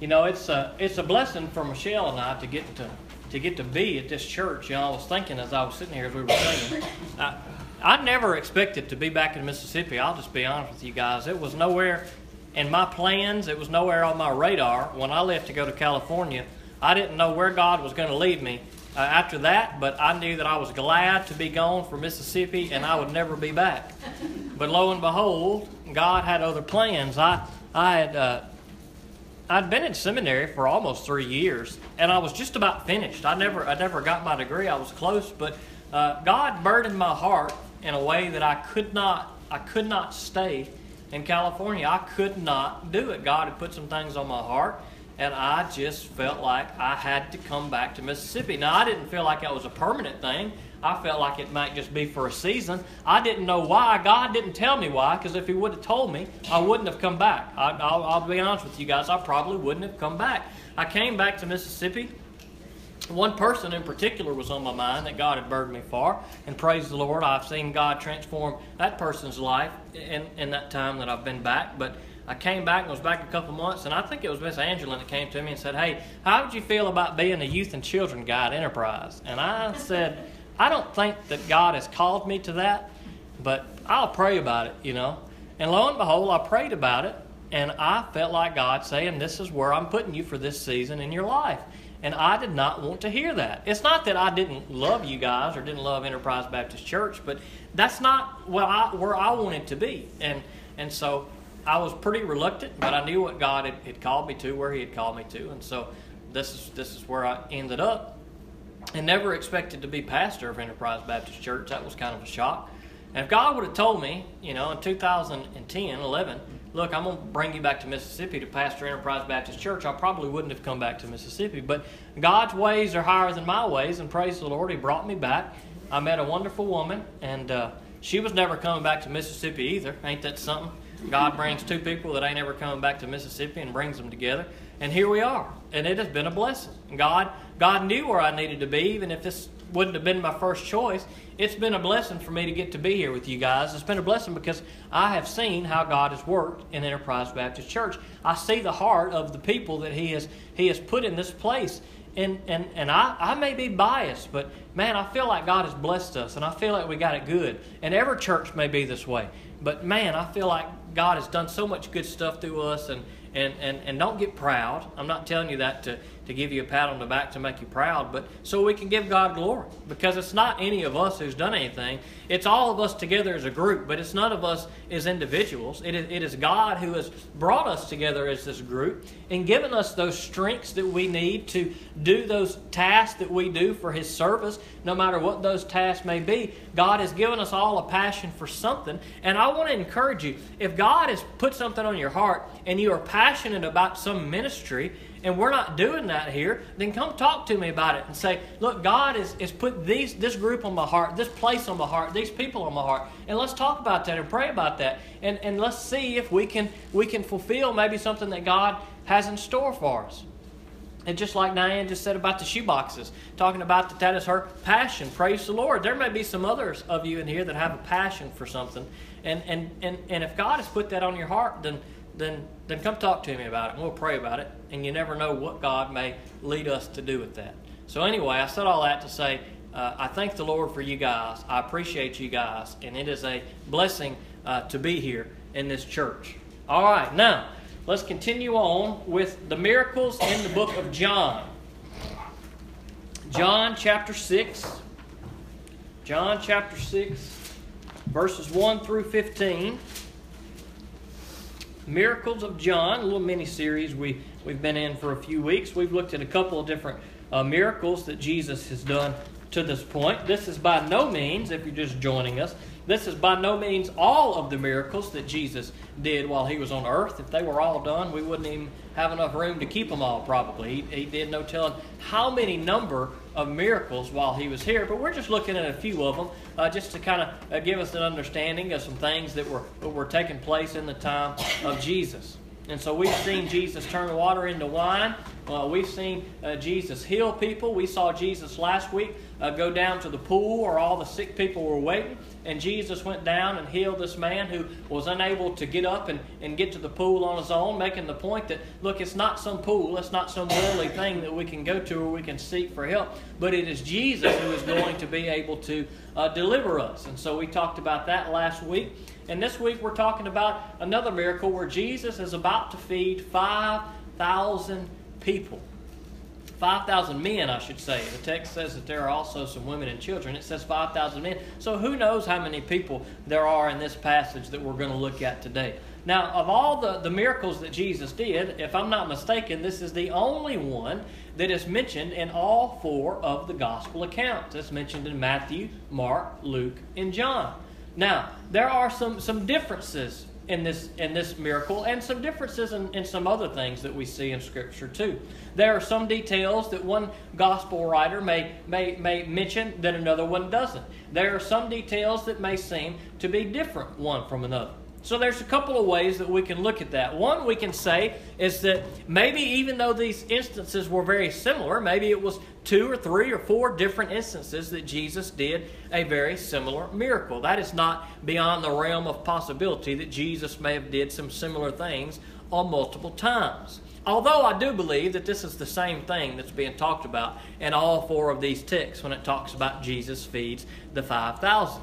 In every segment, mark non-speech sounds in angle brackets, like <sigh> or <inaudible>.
you know, it's a it's a blessing for Michelle and I to get to to get to be at this church. You know, I was thinking as I was sitting here as we were singing, I, I never expected to be back in Mississippi. I'll just be honest with you guys. It was nowhere in my plans. It was nowhere on my radar when I left to go to California. I didn't know where God was going to lead me uh, after that, but I knew that I was glad to be gone from Mississippi and I would never be back. But lo and behold, God had other plans. I I had. Uh, I'd been in seminary for almost three years, and I was just about finished. I never, I never got my degree. I was close, but uh, God burdened my heart in a way that I could not, I could not stay in California. I could not do it. God had put some things on my heart, and I just felt like I had to come back to Mississippi. Now, I didn't feel like that was a permanent thing. I felt like it might just be for a season. I didn't know why. God didn't tell me why, because if He would have told me, I wouldn't have come back. I, will I'll be honest with you guys, I probably wouldn't have come back. I came back to Mississippi. One person in particular was on my mind that God had burdened me for, and praise the Lord, I've seen God transform that person's life in, in that time that I've been back. But I came back and was back a couple months, and I think it was Miss Angela that came to me and said, Hey, how would you feel about being a youth and children guide enterprise? And I said, I don't think that God has called me to that, but I'll pray about it, you know. And lo and behold, I prayed about it, and I felt like God saying, This is where I'm putting you for this season in your life. And I did not want to hear that. It's not that I didn't love you guys or didn't love Enterprise Baptist Church, but that's not where I, where I wanted to be. And, and so I was pretty reluctant, but I knew what God had, had called me to, where He had called me to. And so this is, this is where I ended up and never expected to be pastor of Enterprise Baptist Church. That was kind of a shock. And if God would have told me, you know, in 2010, 11, look, I'm going to bring you back to Mississippi to pastor Enterprise Baptist Church, I probably wouldn't have come back to Mississippi. But God's ways are higher than my ways, and praise the Lord, He brought me back. I met a wonderful woman, and uh, she was never coming back to Mississippi either. Ain't that something? God brings two people that ain't ever coming back to Mississippi and brings them together. And here we are. And it has been a blessing. God, God knew where I needed to be, even if this wouldn't have been my first choice. It's been a blessing for me to get to be here with you guys. It's been a blessing because I have seen how God has worked in Enterprise Baptist Church. I see the heart of the people that He has He has put in this place. And, and, and I, I may be biased, but man, I feel like God has blessed us and I feel like we got it good. And every church may be this way. But man, I feel like God has done so much good stuff through us and and, and, and don't get proud. I'm not telling you that to, to give you a pat on the back to make you proud, but so we can give God glory. Because it's not any of us who's done anything. It's all of us together as a group, but it's none of us as individuals. It is, it is God who has brought us together as this group and given us those strengths that we need to do those tasks that we do for His service, no matter what those tasks may be. God has given us all a passion for something. And I want to encourage you if God has put something on your heart and you are passionate about some ministry, and we're not doing that here, then come talk to me about it and say, look, God has, has put these, this group on my heart, this place on my heart, these people on my heart, and let's talk about that and pray about that. And, and let's see if we can, we can fulfill maybe something that God has in store for us. And just like Diane just said about the shoe boxes, talking about that that is her passion. Praise the Lord. There may be some others of you in here that have a passion for something. And, and, and, and if God has put that on your heart, then then then come talk to me about it and we'll pray about it. And you never know what God may lead us to do with that. So anyway, I said all that to say uh, I thank the Lord for you guys. I appreciate you guys, and it is a blessing uh, to be here in this church. All right, now let's continue on with the miracles in the book of John. John chapter 6. John chapter 6, verses 1 through 15. Miracles of John, a little mini series we, we've been in for a few weeks. We've looked at a couple of different uh, miracles that Jesus has done to this point. This is by no means, if you're just joining us, this is by no means all of the miracles that Jesus did while he was on earth. If they were all done, we wouldn't even have enough room to keep them all, probably. He, he did no telling how many number of miracles while he was here, but we're just looking at a few of them uh, just to kind of uh, give us an understanding of some things that were, that were taking place in the time of Jesus. And so we've seen Jesus turn water into wine. Uh, we've seen uh, Jesus heal people. We saw Jesus last week uh, go down to the pool where all the sick people were waiting. And Jesus went down and healed this man who was unable to get up and, and get to the pool on his own, making the point that, look, it's not some pool, it's not some worldly thing that we can go to or we can seek for help, but it is Jesus who is going to be able to uh, deliver us. And so we talked about that last week. And this week we're talking about another miracle where Jesus is about to feed 5,000 people. 5,000 men, I should say. The text says that there are also some women and children. It says 5,000 men. So who knows how many people there are in this passage that we're going to look at today. Now, of all the, the miracles that Jesus did, if I'm not mistaken, this is the only one that is mentioned in all four of the gospel accounts. It's mentioned in Matthew, Mark, Luke, and John. Now, there are some, some differences in this in this miracle and some differences in, in some other things that we see in scripture too. There are some details that one gospel writer may, may, may mention that another one doesn't. There are some details that may seem to be different one from another so there's a couple of ways that we can look at that. One we can say is that maybe even though these instances were very similar, maybe it was two or three or four different instances that Jesus did a very similar miracle. That is not beyond the realm of possibility that Jesus may have did some similar things on multiple times. Although I do believe that this is the same thing that's being talked about in all four of these texts when it talks about Jesus feeds the 5,000.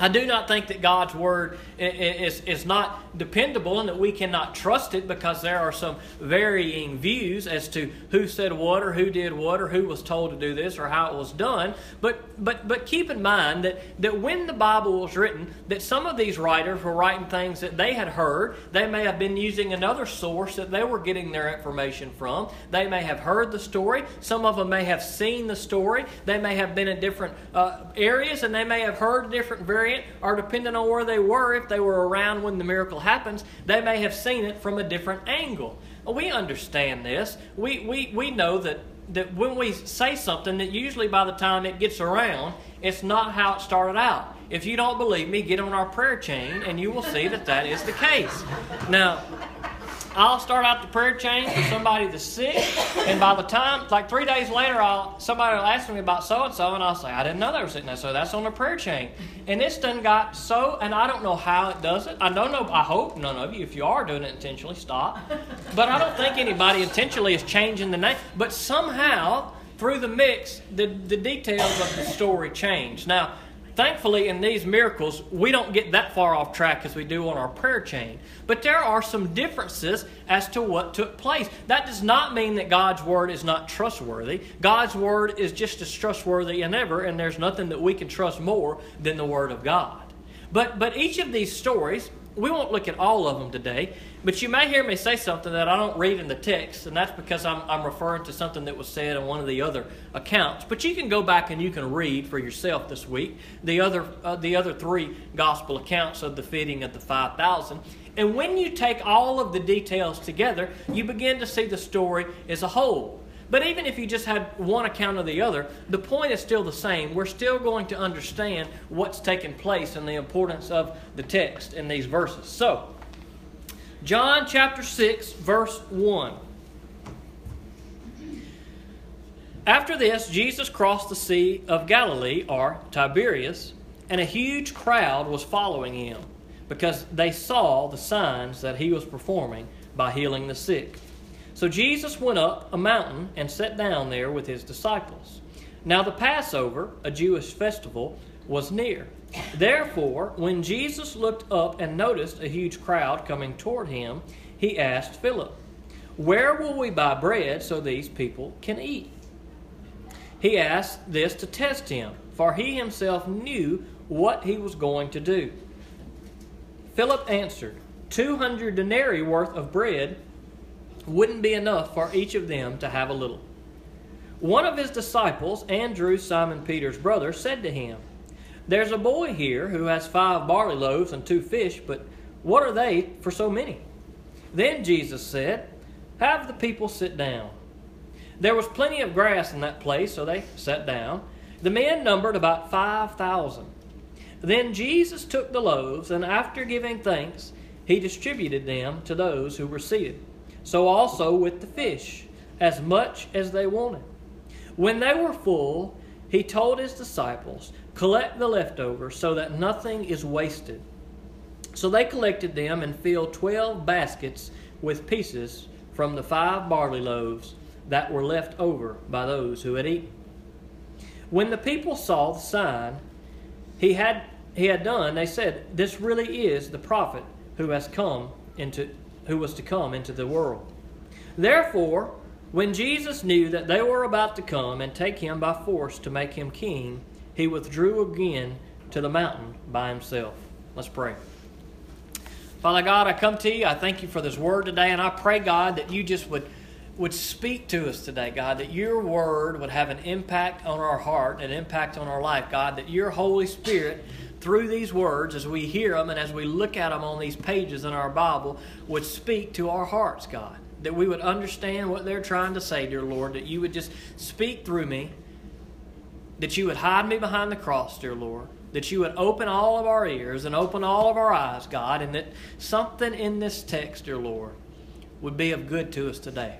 I do not think that God's word is, is not dependable and that we cannot trust it because there are some varying views as to who said what or who did what or who was told to do this or how it was done. But, but, but keep in mind that, that when the Bible was written, that some of these writers were writing things that they had heard. They may have been using another source that they were getting their information from. They may have heard the story. Some of them may have seen the story. They may have been in different uh, areas and they may have heard different variations variant, or depending on where they were, if they were around when the miracle happens, they may have seen it from a different angle. We understand this. We, we, we know that, that when we say something, that usually by the time it gets around, it's not how it started out. If you don't believe me, get on our prayer chain and you will see that that is the case. Now, I'll start out the prayer chain for somebody that's sick, and by the time, like three days later, I'll somebody will ask me about so and so, and I'll say, I didn't know they were sitting there, so that's on the prayer chain. And this done got so, and I don't know how it does it. I don't know. I hope none of you, if you are doing it intentionally, stop. But I don't think anybody intentionally is changing the name. But somehow, through the mix, the, the details of the story change. Now, Thankfully, in these miracles, we don't get that far off track as we do on our prayer chain. But there are some differences as to what took place. That does not mean that God's Word is not trustworthy. God's Word is just as trustworthy as ever, and there's nothing that we can trust more than the Word of God. But, but each of these stories, we won't look at all of them today, but you may hear me say something that I don't read in the text, and that's because I'm, I'm referring to something that was said in one of the other accounts. But you can go back and you can read for yourself this week the other, uh, the other three gospel accounts of the feeding of the 5,000. And when you take all of the details together, you begin to see the story as a whole. But even if you just had one account or the other, the point is still the same. We're still going to understand what's taking place and the importance of the text in these verses. So, John chapter 6, verse 1. After this, Jesus crossed the Sea of Galilee, or Tiberias, and a huge crowd was following him because they saw the signs that he was performing by healing the sick. So Jesus went up a mountain and sat down there with his disciples. Now the Passover, a Jewish festival, was near. Therefore, when Jesus looked up and noticed a huge crowd coming toward him, he asked Philip, Where will we buy bread so these people can eat? He asked this to test him, for he himself knew what he was going to do. Philip answered, Two hundred denarii worth of bread wouldn't be enough for each of them to have a little. One of his disciples, Andrew, Simon Peter's brother, said to him, there's a boy here who has five barley loaves and two fish, but what are they for so many? Then Jesus said, Have the people sit down. There was plenty of grass in that place, so they sat down. The men numbered about 5,000. Then Jesus took the loaves, and after giving thanks, he distributed them to those who were seated. So also with the fish. as much as they wanted. When they were full, he told his disciples, Collect the leftovers so that nothing is wasted. So they collected them and filled twelve baskets with pieces from the five barley loaves that were left over by those who had eaten. When the people saw the sign he had, he had done, they said, This really is the prophet who has come into who was to come into the world. Therefore, when Jesus knew that they were about to come and take him by force to make him king, he withdrew again to the mountain by himself. Let's pray. Father God, I come to you. I thank you for this word today, and I pray, God, that you just would, would speak to us today, God, that your word would have an impact on our heart, an impact on our life, God, that your Holy Spirit, through these words, as we hear them and as we look at them on these pages in our Bible, would speak to our hearts, God. That we would understand what they're trying to say, dear Lord, that you would just speak through me, that you would hide me behind the cross, dear Lord that you would open all of our ears and open all of our eyes, God, and that something in this text, dear Lord, would be of good to us today.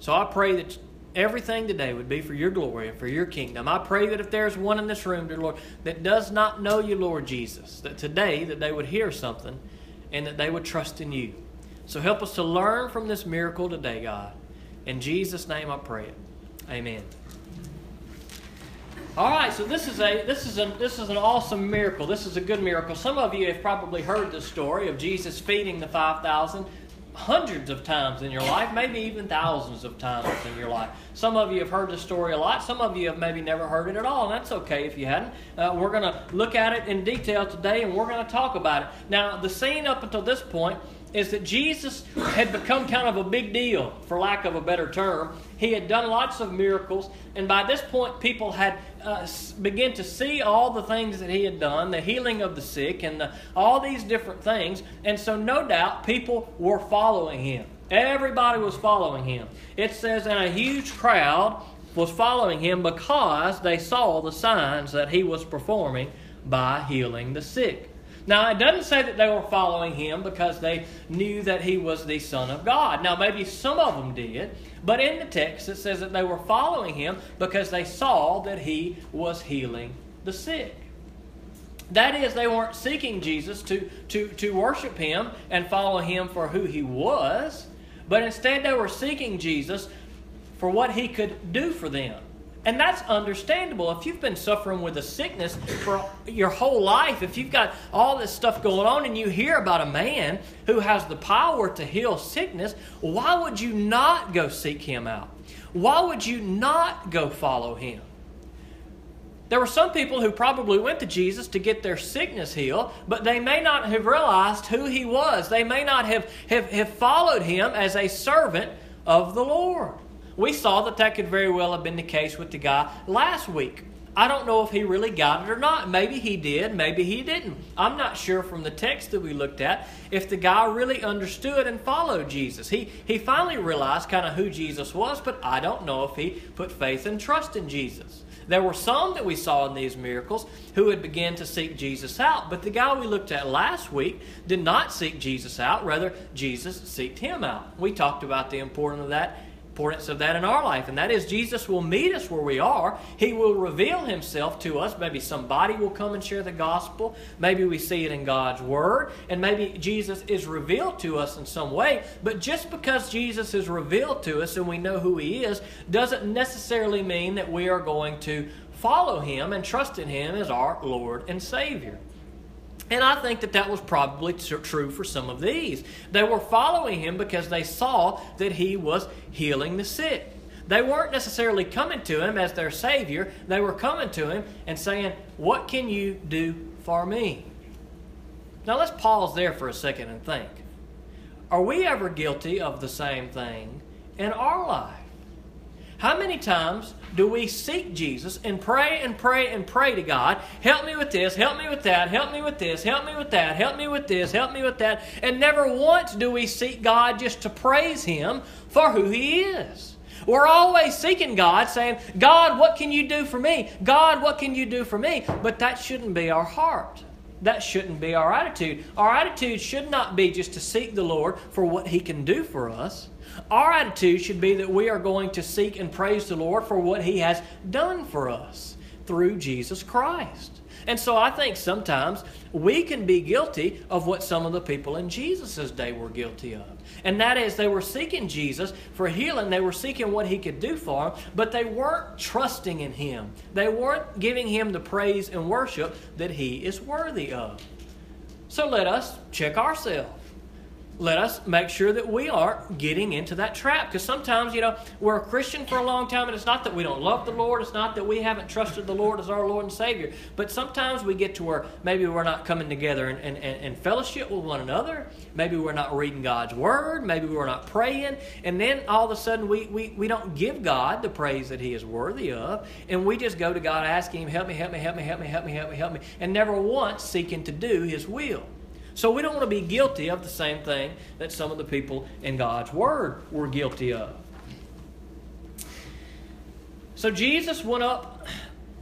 So I pray that everything today would be for your glory and for your kingdom. I pray that if there's one in this room, dear Lord, that does not know you, Lord Jesus, that today that they would hear something and that they would trust in you. So help us to learn from this miracle today, God. In Jesus' name I pray it. Amen. All right, so this is a this is a this is an awesome miracle. This is a good miracle. Some of you have probably heard the story of Jesus feeding the five thousand hundreds of times in your life, maybe even thousands of times in your life. Some of you have heard the story a lot. Some of you have maybe never heard it at all, and that's okay if you hadn't. Uh, we're going to look at it in detail today, and we're going to talk about it. Now, the scene up until this point is that Jesus had become kind of a big deal, for lack of a better term. He had done lots of miracles, and by this point, people had uh, begun to see all the things that he had done the healing of the sick, and the, all these different things. And so, no doubt, people were following him. Everybody was following him. It says, and a huge crowd was following him because they saw the signs that he was performing by healing the sick. Now, it doesn't say that they were following him because they knew that he was the Son of God. Now, maybe some of them did, but in the text it says that they were following him because they saw that he was healing the sick. That is, they weren't seeking Jesus to, to, to worship him and follow him for who he was, but instead they were seeking Jesus for what he could do for them. And that's understandable. If you've been suffering with a sickness for your whole life, if you've got all this stuff going on and you hear about a man who has the power to heal sickness, why would you not go seek him out? Why would you not go follow him? There were some people who probably went to Jesus to get their sickness healed, but they may not have realized who he was. They may not have, have, have followed him as a servant of the Lord. We saw that that could very well have been the case with the guy last week. I don't know if he really got it or not. Maybe he did, maybe he didn't. I'm not sure from the text that we looked at if the guy really understood and followed Jesus. He, he finally realized kind of who Jesus was, but I don't know if he put faith and trust in Jesus. There were some that we saw in these miracles who had begun to seek Jesus out, but the guy we looked at last week did not seek Jesus out. Rather, Jesus seeked him out. We talked about the importance of that importance of that in our life, and that is Jesus will meet us where we are. He will reveal Himself to us. Maybe somebody will come and share the gospel. Maybe we see it in God's Word, and maybe Jesus is revealed to us in some way. But just because Jesus is revealed to us and we know who He is, doesn't necessarily mean that we are going to follow Him and trust in Him as our Lord and Savior. And I think that that was probably true for some of these. They were following him because they saw that he was healing the sick. They weren't necessarily coming to him as their Savior, they were coming to him and saying, What can you do for me? Now let's pause there for a second and think. Are we ever guilty of the same thing in our life? How many times do we seek Jesus and pray and pray and pray to God, help me with this, help me with that, help me with this, help me with that, help me with this, help me with that, and never once do we seek God just to praise Him for who He is? We're always seeking God, saying, God, what can you do for me? God, what can you do for me? But that shouldn't be our heart. that shouldn't be our attitude. Our attitude should not be just to seek the Lord for what He can do for us. Our attitude should be that we are going to seek and praise the Lord for what He has done for us through Jesus Christ. And so I think sometimes we can be guilty of what some of the people in Jesus' day were guilty of. And that is, they were seeking Jesus for healing. They were seeking what he could do for them, but they weren't trusting in him. They weren't giving him the praise and worship that he is worthy of. So let us check ourselves let us make sure that we aren't getting into that trap. Because sometimes, you know, we're a Christian for a long time, and it's not that we don't love the Lord, it's not that we haven't trusted the Lord as our Lord and Savior. But sometimes we get to where maybe we're not coming together and, and, and, fellowship with one another. Maybe we're not reading God's Word. Maybe we're not praying. And then all of a sudden, we, we, we don't give God the praise that He is worthy of. And we just go to God asking Him, help me, help me, help me, help me, help me, help me, help me, and never once seeking to do His will. So we don't want to be guilty of the same thing that some of the people in God's Word were guilty of. So Jesus went up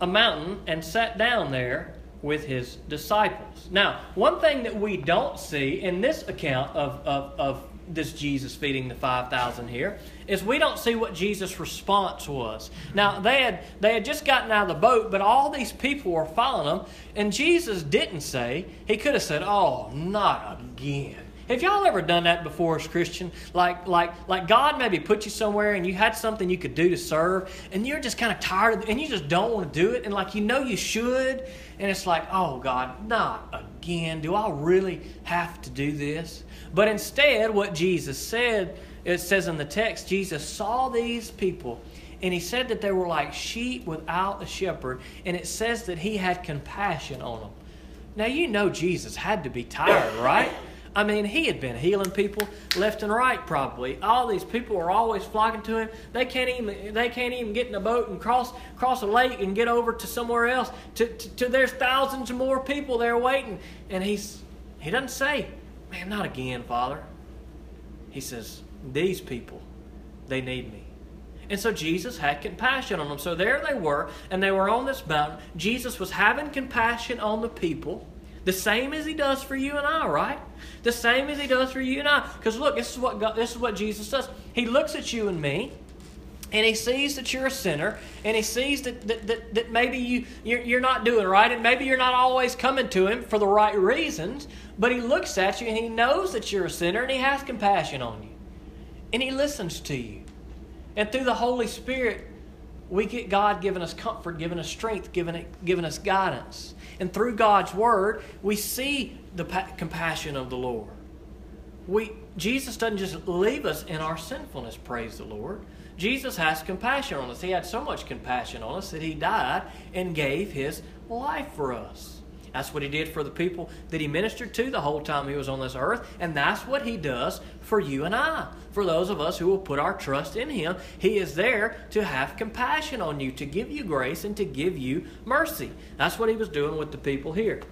a mountain and sat down there with his disciples. Now, one thing that we don't see in this account of, of, of this Jesus feeding the 5,000 here is we don't see what Jesus' response was. Now, they had, they had just gotten out of the boat, but all these people were following them, and Jesus didn't say, he could have said, Oh, not again. Have y'all ever done that before as Christian? Like, like, like God maybe put you somewhere and you had something you could do to serve, and you're just kind of tired, of, and you just don't want to do it, and like you know you should, and it's like, oh God, not again. Do I really have to do this? But instead, what Jesus said, it says in the text, Jesus saw these people and he said that they were like sheep without a shepherd, and it says that he had compassion on them. Now, you know Jesus had to be tired, right? I mean, he had been healing people left and right, probably. All these people are always flocking to him. They can't even they can't even get in a boat and cross cross a lake and get over to somewhere else. To, to, to there's thousands more people there waiting, and he's he doesn't say, Man, not again, Father. He says, These people, they need me. And so Jesus had compassion on them. So there they were, and they were on this mountain. Jesus was having compassion on the people, the same as he does for you and I, right? The same as he does for you and I. Because look, this is what God, this is what Jesus does. He looks at you and me, and he sees that you're a sinner and he sees that, that, that, that maybe you, you're, you're, not doing right and maybe you're not always coming to him for the right reasons but he looks at you and he knows that you're a sinner and he has compassion on you. And he listens to you. And through the holy spirit we get god giving us comfort giving us strength giving, it, giving us guidance. And through god's word we see the pa- compassion of the lord. We, jesus doesn't just leave us in our sinfulness praise the lord Jesus has compassion on us. He had so much compassion on us that he died and gave his life for us. That's what he did for the people that he ministered to the whole time he was on this earth, and that's what he does for you and I. For those of us who will put our trust in him, he is there to have compassion on you, to give you grace, and to give you mercy. That's what he was doing with the people here.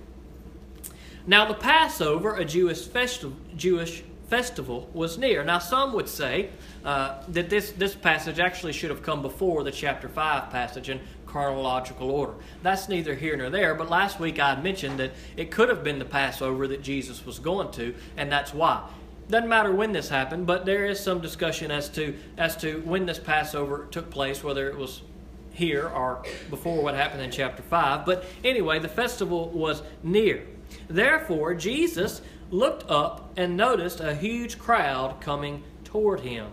Now, the Passover, a Jewish festival, Jewish festival was near. Now, some would say uh, that this, this passage actually should have come before the chapter 5 passage in chronological order. That's neither here nor there, but last week I mentioned that it could have been the Passover that Jesus was going to, and that's why. Doesn't matter when this happened, but there is some discussion as to as to when this Passover took place, whether it was here or before what happened in chapter 5. But anyway, the festival was near. Therefore, Jesus looked up and noticed a huge crowd coming toward him.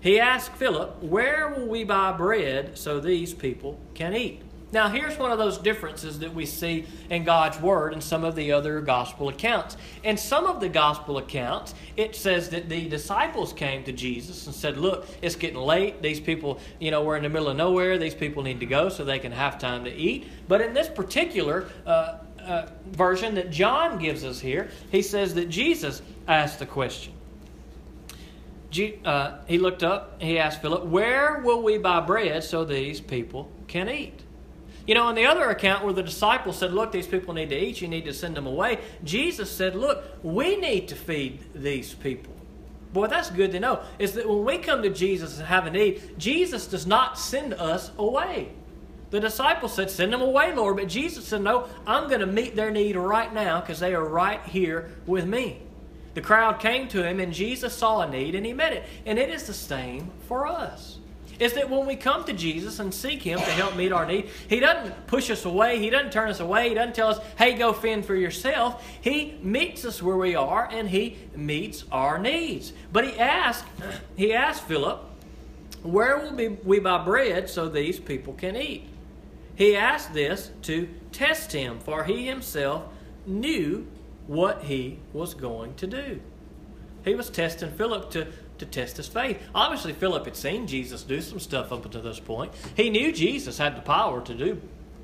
He asked Philip, Where will we buy bread so these people can eat? Now, here's one of those differences that we see in God's Word and some of the other gospel accounts. In some of the gospel accounts, it says that the disciples came to Jesus and said, Look, it's getting late. These people, you know, we're in the middle of nowhere. These people need to go so they can have time to eat. But in this particular uh, uh, version that John gives us here, he says that Jesus asked the question. Uh, he looked up, he asked Philip, Where will we buy bread so these people can eat? You know, in the other account where the disciples said, Look, these people need to eat, you need to send them away, Jesus said, Look, we need to feed these people. Boy, that's good to know. Is that when we come to Jesus and have a need, Jesus does not send us away. The disciples said, Send them away, Lord. But Jesus said, No, I'm going to meet their need right now because they are right here with me. The crowd came to him, and Jesus saw a need and he met it. And it is the same for us. Is that when we come to Jesus and seek Him to help meet our need, He doesn't push us away. He doesn't turn us away. He doesn't tell us, hey, go fend for yourself. He meets us where we are and He meets our needs. But He asked, He asked Philip, where will we buy bread so these people can eat? He asked this to test him, for he himself knew what he was going to do. He was testing Philip to, to test his faith. Obviously, Philip had seen Jesus do some stuff up until this point. He knew Jesus had the power to do,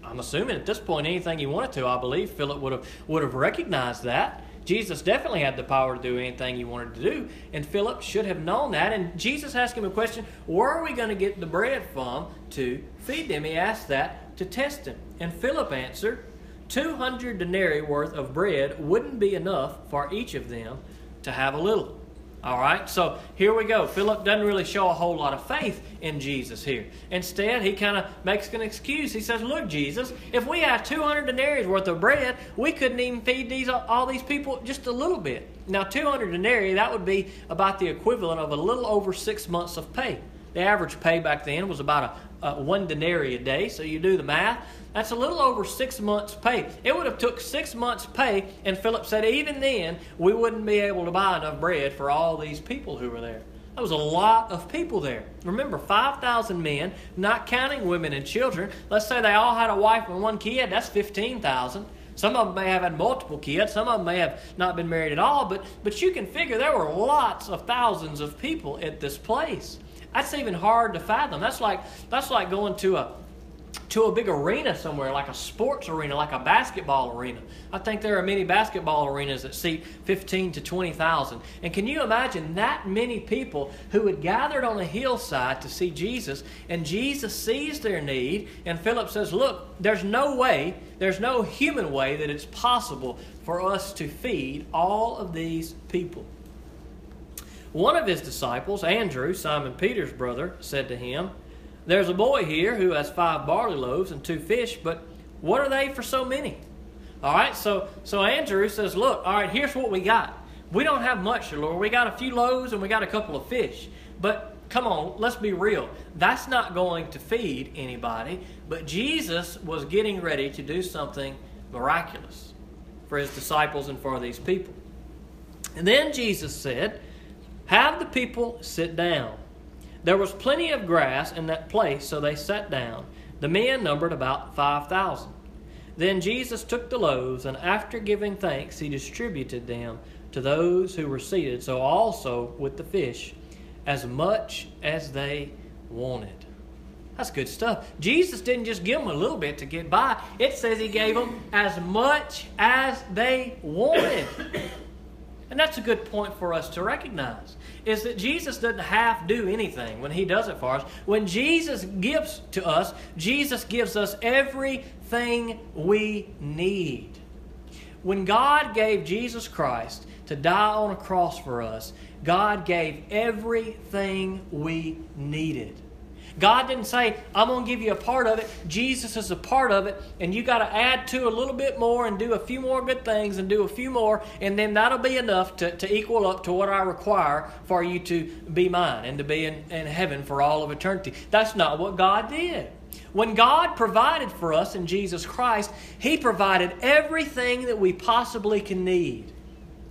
I'm assuming at this point, anything he wanted to. I believe Philip would have, would have recognized that. Jesus definitely had the power to do anything he wanted to do, and Philip should have known that. And Jesus asked him a question where are we going to get the bread from to feed them? He asked that to test him. And Philip answered, 200 denarii worth of bread wouldn't be enough for each of them to have a little. All right, so here we go. Philip doesn't really show a whole lot of faith in Jesus here. Instead, he kind of makes an excuse. He says, Look, Jesus, if we have 200 denarii worth of bread, we couldn't even feed these all these people just a little bit. Now, 200 denarii, that would be about the equivalent of a little over six months of pay. The average pay back then was about a one denarii a day, so you do the math. That's a little over six months' pay. It would have took six months' pay, and Philip said even then we wouldn't be able to buy enough bread for all these people who were there. That was a lot of people there. Remember, 5,000 men, not counting women and children. Let's say they all had a wife and one kid, that's 15,000. Some of them may have had multiple kids. Some of them may have not been married at all. But, but you can figure there were lots of thousands of people at this place. That's even hard to fathom. That's like, that's like going to a, to a big arena somewhere, like a sports arena, like a basketball arena. I think there are many basketball arenas that seat 15 to 20,000. And can you imagine that many people who had gathered on a hillside to see Jesus, and Jesus sees their need, and Philip says, Look, there's no way, there's no human way that it's possible for us to feed all of these people. One of his disciples, Andrew, Simon Peter's brother, said to him, there's a boy here who has five barley loaves and two fish, but what are they for so many? All right, so so Andrew says, Look, all right, here's what we got. We don't have much, Lord. We got a few loaves and we got a couple of fish. But come on, let's be real. That's not going to feed anybody. But Jesus was getting ready to do something miraculous for his disciples and for these people. And then Jesus said, Have the people sit down. There was plenty of grass in that place, so they sat down. The men numbered about 5,000. Then Jesus took the loaves, and after giving thanks, he distributed them to those who were seated, so also with the fish, as much as they wanted. That's good stuff. Jesus didn't just give them a little bit to get by, it says he gave them as much as they wanted. <coughs> And that's a good point for us to recognize is that Jesus doesn't half do anything when he does it for us. When Jesus gives to us, Jesus gives us everything we need. When God gave Jesus Christ to die on a cross for us, God gave everything we needed. God didn't say, I'm going to give you a part of it. Jesus is a part of it, and you got to add to a little bit more and do a few more good things and do a few more, and then that'll be enough to, to equal up to what I require for you to be mine and to be in, in heaven for all of eternity. That's not what God did. When God provided for us in Jesus Christ, He provided everything that we possibly can need.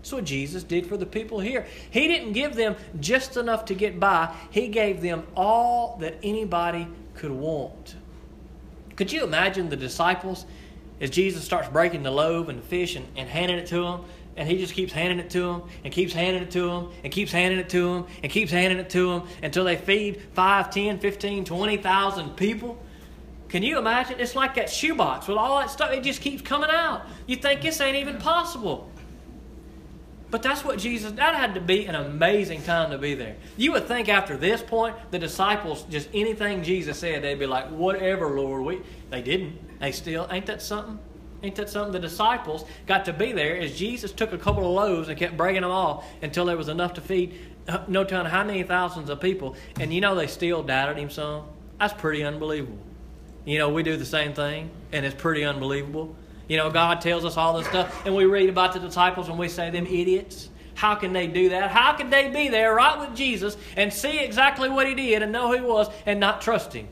That's what Jesus did for the people here. He didn't give them just enough to get by, He gave them all that anybody could want. Could you imagine the disciples as Jesus starts breaking the loaf and the fish and, and handing it to them? And he just keeps handing it to them and keeps handing it to them and keeps handing it to them and keeps handing it to them until they feed 5, 10, 15, 20,000 people. Can you imagine? It's like that shoebox with all that stuff. It just keeps coming out. You think this ain't even possible. But that's what Jesus, that had to be an amazing time to be there. You would think after this point, the disciples, just anything Jesus said, they'd be like, whatever, Lord. We, they didn't. They still, ain't that something? Ain't that something? The disciples got to be there as Jesus took a couple of loaves and kept breaking them all until there was enough to feed uh, no telling how many thousands of people. And you know they still doubted him some? That's pretty unbelievable. You know, we do the same thing, and it's pretty unbelievable. You know, God tells us all this stuff, and we read about the disciples and we say, them idiots. How can they do that? How can they be there right with Jesus and see exactly what he did and know who he was and not trust him?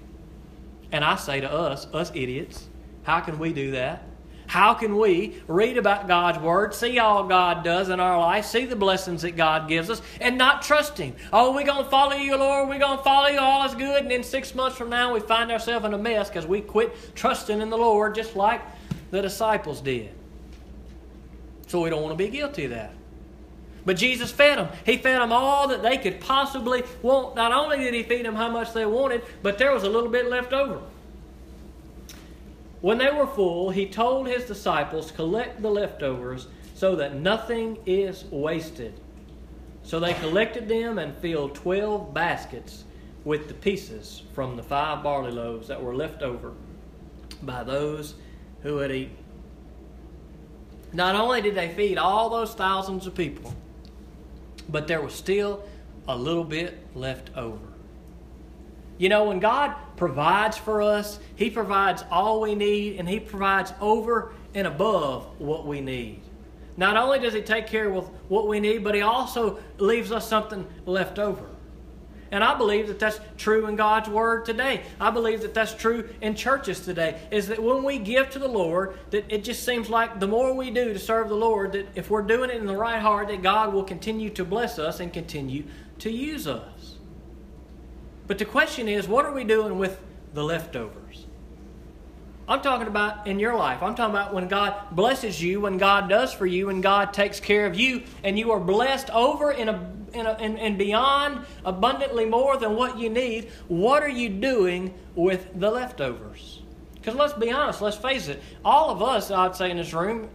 And I say to us, us idiots, how can we do that? How can we read about God's Word, see all God does in our life, see the blessings that God gives us, and not trust Him? Oh, we're going to follow you, Lord. We're going to follow you. All is good. And then six months from now, we find ourselves in a mess because we quit trusting in the Lord just like the disciples did. So we don't want to be guilty of that. But Jesus fed them. He fed them all that they could possibly want. Not only did He feed them how much they wanted, but there was a little bit left over. When they were full, he told his disciples, Collect the leftovers so that nothing is wasted. So they collected them and filled twelve baskets with the pieces from the five barley loaves that were left over by those who would eat. Not only did they feed all those thousands of people, but there was still a little bit left over. You know, when God provides for us, He provides all we need, and He provides over and above what we need. Not only does He take care of what we need, but He also leaves us something left over. And I believe that that's true in God's Word today. I believe that that's true in churches today. Is that when we give to the Lord, that it just seems like the more we do to serve the Lord, that if we're doing it in the right heart, that God will continue to bless us and continue to use us. But the question is, what are we doing with the leftovers? I'm talking about in your life. I'm talking about when God blesses you, when God does for you, when God takes care of you, and you are blessed over in a, in a, in, and beyond abundantly more than what you need. What are you doing with the leftovers? Because let's be honest, let's face it, all of us, I'd say, in this room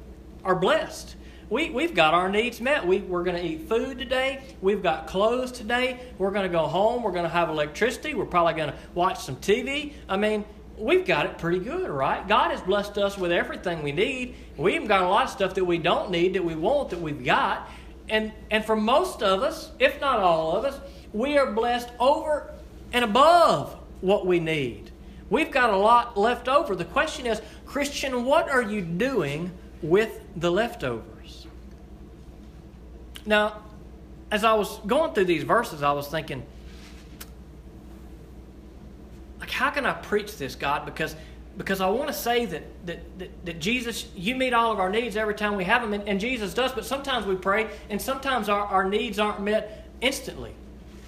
are blessed we, we've got our needs met. We, we're going to eat food today. We've got clothes today. We're going to go home. We're going to have electricity. We're probably going to watch some TV. I mean, we've got it pretty good, right? God has blessed us with everything we need. We even got a lot of stuff that we don't need, that we want, that we've got. And, and for most of us, if not all of us, we are blessed over and above what we need. We've got a lot left over. The question is, Christian, what are you doing with the leftovers? Now, as I was going through these verses, I was thinking, like, how can I preach this, God? Because because I want to say that, that, that, that, Jesus, you meet all of our needs every time we have them, and, and Jesus does, but sometimes we pray, and sometimes our, our needs aren't met instantly.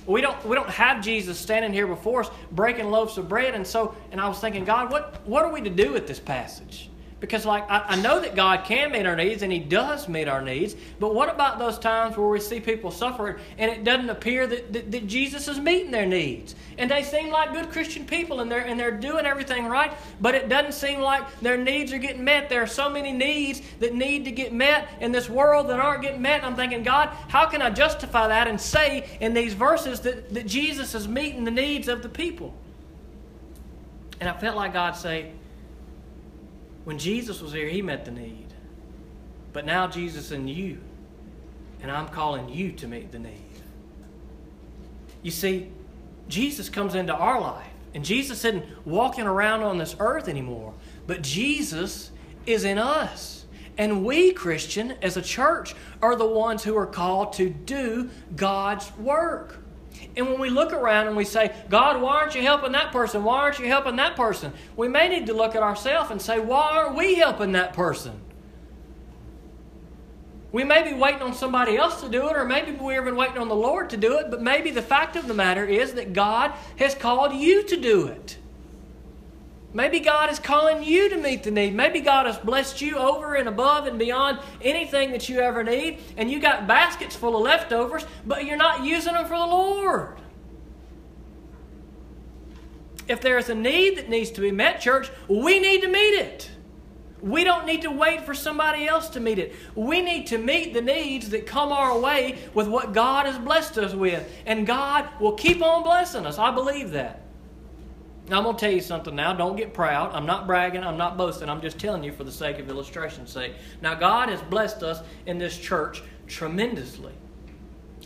We don't, we don't have Jesus standing here before us breaking loaves of bread, and so, and I was thinking, God, what, what are we to do with this passage? Because, like, I, I, know that God can meet our needs and He does meet our needs, but what about those times where we see people suffering and it doesn't appear that, that, that, Jesus is meeting their needs? And they seem like good Christian people and they're, and they're doing everything right, but it doesn't seem like their needs are getting met. There are so many needs that need to get met in this world that aren't getting met. And I'm thinking, God, how can I justify that and say in these verses that, that Jesus is meeting the needs of the people? And I felt like God say, when Jesus was here, he met the need. But now Jesus in you, and I'm calling you to meet the need. You see, Jesus comes into our life, and Jesus isn't walking around on this earth anymore, but Jesus is in us. And we, Christian, as a church, are the ones who are called to do God's work. And when we look around and we say, God, why aren't you helping that person? Why aren't you helping that person? We may need to look at ourselves and say, why aren't we helping that person? We may be waiting on somebody else to do it, or maybe we're even waiting on the Lord to do it, but maybe the fact of the matter is that God has called you to do it. Maybe God is calling you to meet the need. Maybe God has blessed you over and above and beyond anything that you ever need, and you got baskets full of leftovers, but you're not using them for the Lord. If there is a need that needs to be met, church, we need to meet it. We don't need to wait for somebody else to meet it. We need to meet the needs that come our way with what God has blessed us with. And God will keep on blessing us. I believe that. I'm going to tell you something now. Don't get proud. I'm not bragging. I'm not boasting. I'm just telling you for the sake of illustration's sake. Now, God has blessed us in this church tremendously.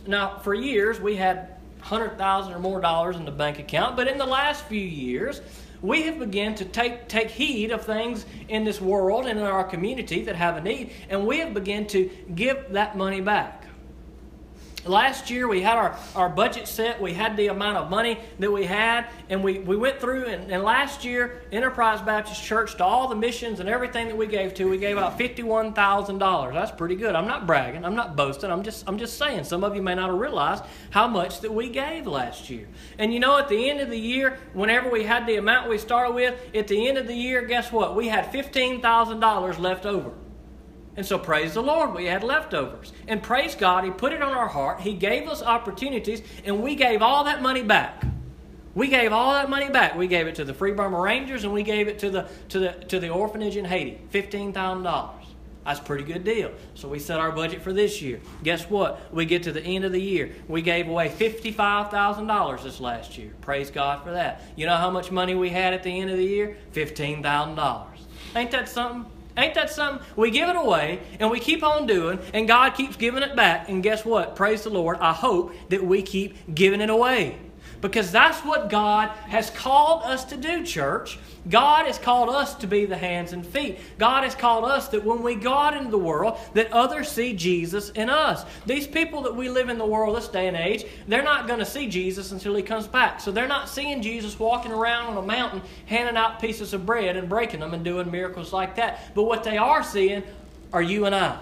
Now, for years, we had hundred thousand or more dollars in the bank account. But in the last few years, we have begun to take, take heed of things in this world and in our community that have a need, and we have begun to give that money back. Last year we had our, our budget set. We had the amount of money that we had, and we, we went through. And, and last year, Enterprise Baptist Church, to all the missions and everything that we gave to, we gave out fifty-one thousand dollars. That's pretty good. I'm not bragging. I'm not boasting. I'm just I'm just saying. Some of you may not have realized how much that we gave last year. And you know, at the end of the year, whenever we had the amount we started with, at the end of the year, guess what? We had fifteen thousand dollars left over. And so praise the Lord, we had leftovers. And praise God, He put it on our heart. He gave us opportunities, and we gave all that money back. We gave all that money back. We gave it to the Free Burma Rangers, and we gave it to the to the to the orphanage in Haiti, fifteen thousand dollars. That's a pretty good deal. So we set our budget for this year. Guess what? We get to the end of the year. We gave away $55,000 this last year. Praise God for that. You know how much money we had at the end of the year? $15,000. Ain't that something? Ain't that something? We give it away and we keep on doing, and God keeps giving it back. And guess what? Praise the Lord. I hope that we keep giving it away. Because that's what God has called us to do, church. God has called us to be the hands and feet. God has called us that when we go out into the world, that others see Jesus in us. These people that we live in the world this day and age, they're not going to see Jesus until he comes back. So they're not seeing Jesus walking around on a mountain, handing out pieces of bread and breaking them and doing miracles like that. But what they are seeing are you and I.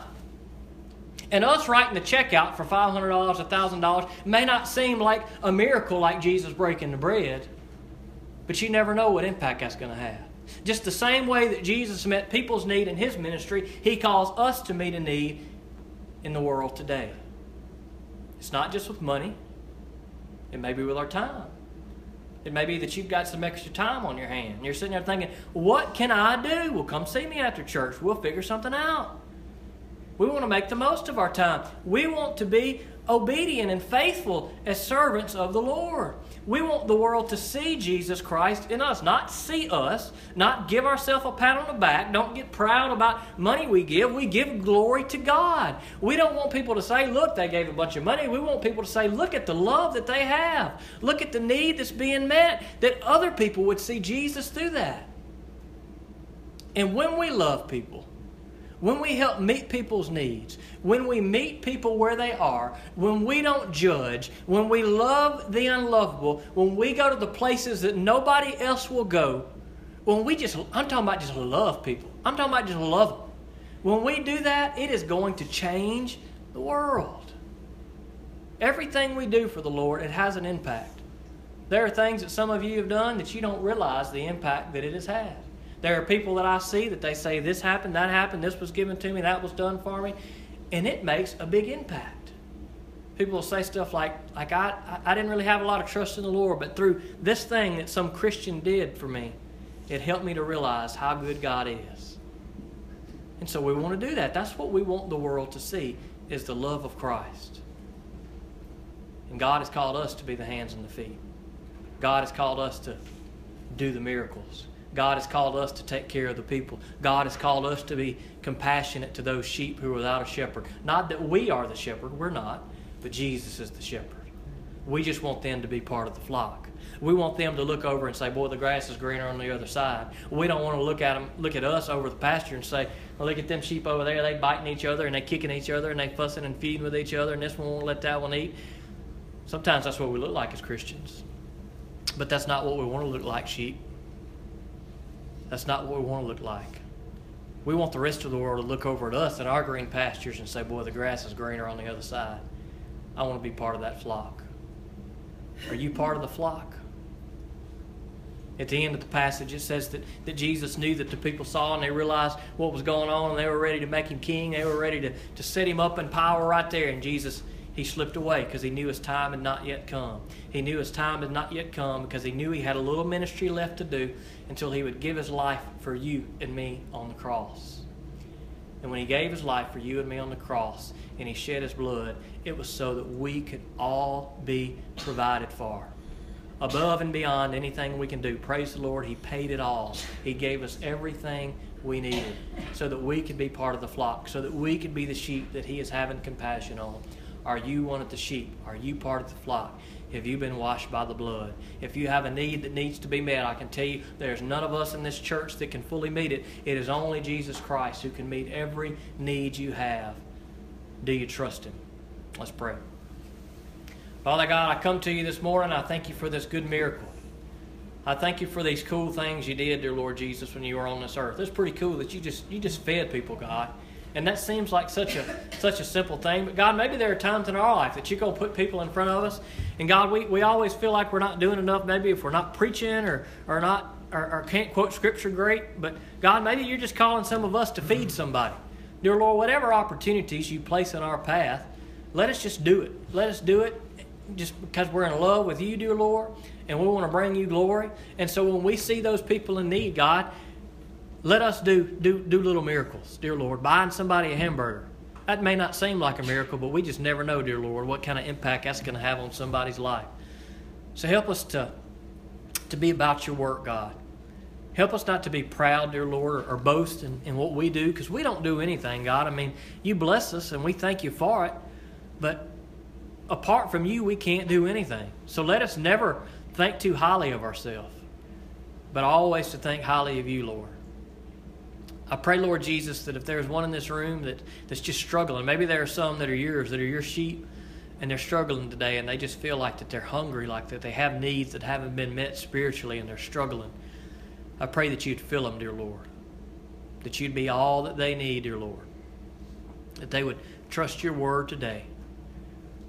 And us writing the check out for $500, $1,000 may not seem like a miracle like Jesus breaking the bread, but you never know what impact that's going to have. Just the same way that Jesus met people's need in his ministry, he calls us to meet a need in the world today. It's not just with money, it may be with our time. It may be that you've got some extra time on your hand. You're sitting there thinking, What can I do? Well, come see me after church. We'll figure something out. We want to make the most of our time. We want to be obedient and faithful as servants of the Lord. We want the world to see Jesus Christ in us, not see us, not give ourselves a pat on the back. Don't get proud about money we give. We give glory to God. We don't want people to say, look, they gave a bunch of money. We want people to say, look at the love that they have. Look at the need that's being met, that other people would see Jesus through that. And when we love people, when we help meet people's needs, when we meet people where they are, when we don't judge, when we love the unlovable, when we go to the places that nobody else will go, when we just, I'm talking about just love people. I'm talking about just love them. When we do that, it is going to change the world. Everything we do for the Lord, it has an impact. There are things that some of you have done that you don't realize the impact that it has had. There are people that I see that they say, This happened, that happened, this was given to me, that was done for me. And it makes a big impact. People will say stuff like, like I, I didn't really have a lot of trust in the Lord, but through this thing that some Christian did for me, it helped me to realize how good God is. And so we want to do that. That's what we want the world to see is the love of Christ. And God has called us to be the hands and the feet. God has called us to do the miracles. God has called us to take care of the people. God has called us to be compassionate to those sheep who are without a shepherd. Not that we are the shepherd, we're not, but Jesus is the shepherd. We just want them to be part of the flock. We want them to look over and say, "Boy, the grass is greener on the other side." We don't want to look at them, look at us over the pasture and say, well, "Look at them sheep over there. They biting each other and they kicking each other and they fussing and feeding with each other, and this one won't let that one eat." Sometimes that's what we look like as Christians, but that's not what we want to look like, sheep. That's not what we want to look like. We want the rest of the world to look over at us and our green pastures and say, Boy, the grass is greener on the other side. I want to be part of that flock. Are you part of the flock? At the end of the passage, it says that, that Jesus knew that the people saw and they realized what was going on and they were ready to make him king. They were ready to, to set him up in power right there. And Jesus he slipped away because he knew his time had not yet come. He knew his time had not yet come because he knew he had a little ministry left to do until he would give his life for you and me on the cross. And when he gave his life for you and me on the cross and he shed his blood, it was so that we could all be provided for. Above and beyond anything we can do. Praise the Lord, he paid it all. He gave us everything we needed so that we could be part of the flock, so that we could be the sheep that he is having compassion on. Are you one of the sheep? Are you part of the flock? Have you've been washed by the blood. If you have a need that needs to be met, I can tell you there's none of us in this church that can fully meet it. It is only Jesus Christ who can meet every need you have. Do you trust Him? Let's pray. Father God, I come to you this morning. I thank you for this good miracle. I thank you for these cool things you did, dear Lord Jesus, when you were on this earth. It's pretty cool that you just you just fed people, God. And that seems like such a such a simple thing. But God, maybe there are times in our life that you're gonna put people in front of us. And God, we, we always feel like we're not doing enough, maybe if we're not preaching or, or not or, or can't quote scripture great. But God, maybe you're just calling some of us to feed somebody. Dear Lord, whatever opportunities you place in our path, let us just do it. Let us do it just because we're in love with you, dear Lord, and we want to bring you glory. And so when we see those people in need, God, let us do, do, do little miracles, dear Lord. Buying somebody a hamburger. That may not seem like a miracle, but we just never know, dear Lord, what kind of impact that's going to have on somebody's life. So help us to, to be about your work, God. Help us not to be proud, dear Lord, or, boast in, in what we do, because we don't do anything, God. I mean, you bless us and we thank you for it, but apart from you, we can't do anything. So let us never think too highly of ourselves, but always to think highly of you, Lord. I pray, Lord Jesus, that if there's one in this room that, that's just struggling, maybe there are some that are yours, that are your sheep, and they're struggling today, and they just feel like that they're hungry, like that they have needs that haven't been met spiritually, and they're struggling. I pray that you'd fill them, dear Lord. That you'd be all that they need, dear Lord. That they would trust your word today.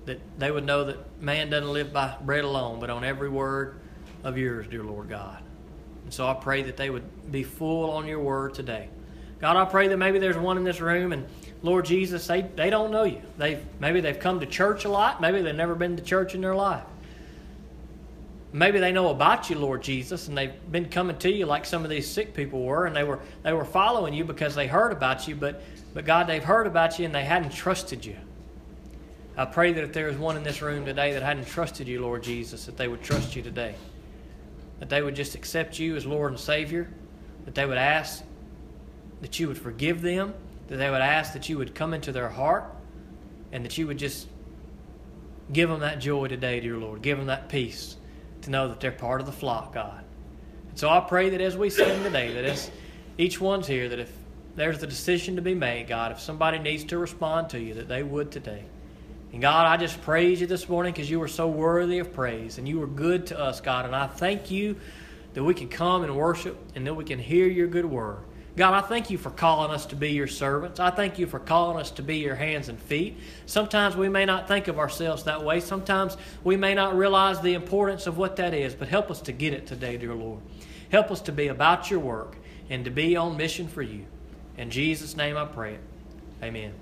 That they would know that man doesn't live by bread alone, but on every word of yours, dear Lord God. And so I pray that they would be full on your word today. God, I pray that maybe there's one in this room and Lord Jesus, they, they don't know you. They maybe they've come to church a lot, maybe they've never been to church in their life. Maybe they know about you, Lord Jesus, and they've been coming to you like some of these sick people were, and they were they were following you because they heard about you, but but God, they've heard about you and they hadn't trusted you. I pray that if there is one in this room today that hadn't trusted you, Lord Jesus, that they would trust you today. That they would just accept you as Lord and Savior. That they would ask that you would forgive them, that they would ask that you would come into their heart, and that you would just give them that joy today, dear Lord. Give them that peace to know that they're part of the flock, God. And so I pray that as we sing today, that as each one's here, that if there's a decision to be made, God, if somebody needs to respond to you, that they would today. And God, I just praise you this morning because you were so worthy of praise and you were good to us, God. And I thank you that we can come and worship and that we can hear your good word. God, I thank you for calling us to be your servants. I thank you for calling us to be your hands and feet. Sometimes we may not think of ourselves that way. Sometimes we may not realize the importance of what that is, but help us to get it today, dear Lord. Help us to be about your work and to be on mission for you. In Jesus' name I pray it. Amen.